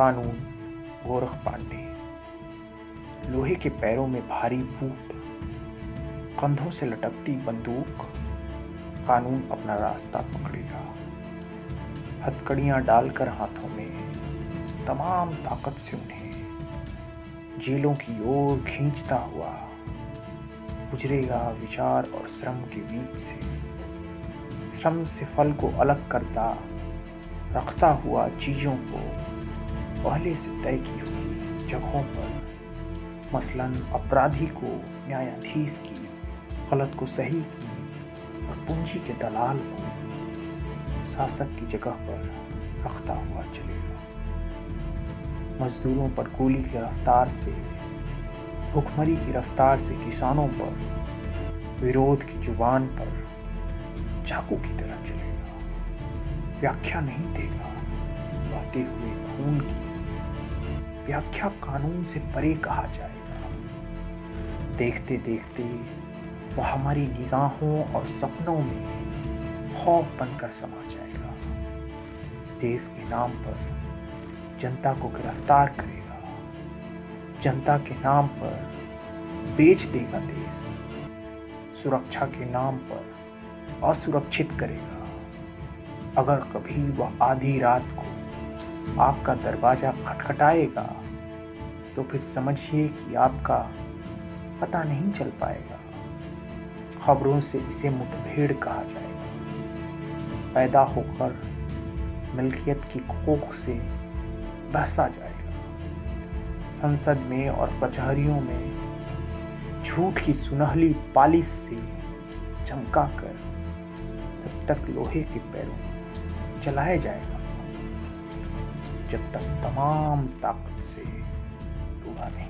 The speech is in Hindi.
कानून, गोरख पांडे। लोहे के पैरों में भारी बूट, कंधों से लटकती बंदूक, कानून अपना रास्ता पकड़ेगा। हथकड़ियाँ डालकर हाथों में तमाम ताकत से उन्हें जेलों की ओर खींचता हुआ गुजरेगा विचार और श्रम के बीच से। श्रम से फल को अलग करता, रखता हुआ चीज़ों को पहले से तय की हुई जगहों पर मसलन अपराधी को न्यायाधीश की गलत को सही की और पूंजी के दलाल को शासक की जगह पर रखता हुआ चलेगा। मजदूरों पर गोली की रफ्तार से, भुखमरी की रफ्तार से किसानों पर विरोध की ज़ुबान पर चाकू की तरह चलेगा। व्याख्या नहीं देगा। बहते हुए खून की व्याख्या कानून से परे कहा जाएगा? देखते देखते वह हमारी निगाहों और सपनों में खौफ बनकर समा जाएगा। देश के नाम पर जनता को गिरफ़्तार करेगा। जनता के नाम पर बेच देगा देश। सुरक्षा के नाम पर असुरक्षित करेगा। अगर कभी वह आधी रात को आपका दरवाज़ा खटखटाएगा तो फिर समझिए कि आपका पता नहीं चल पाएगा। खबरों से इसे मुठभेड़ कहा जाएगा। पैदा होकर मिल्कियत की खोख से बहसा जाएगा। संसद में और कचहरियों में झूठ की सुनहली पालिश से चमका कर तब तक लोहे के पैरों चलाया जाएगा। जब तक तमाम ताकत से डूबा नहीं।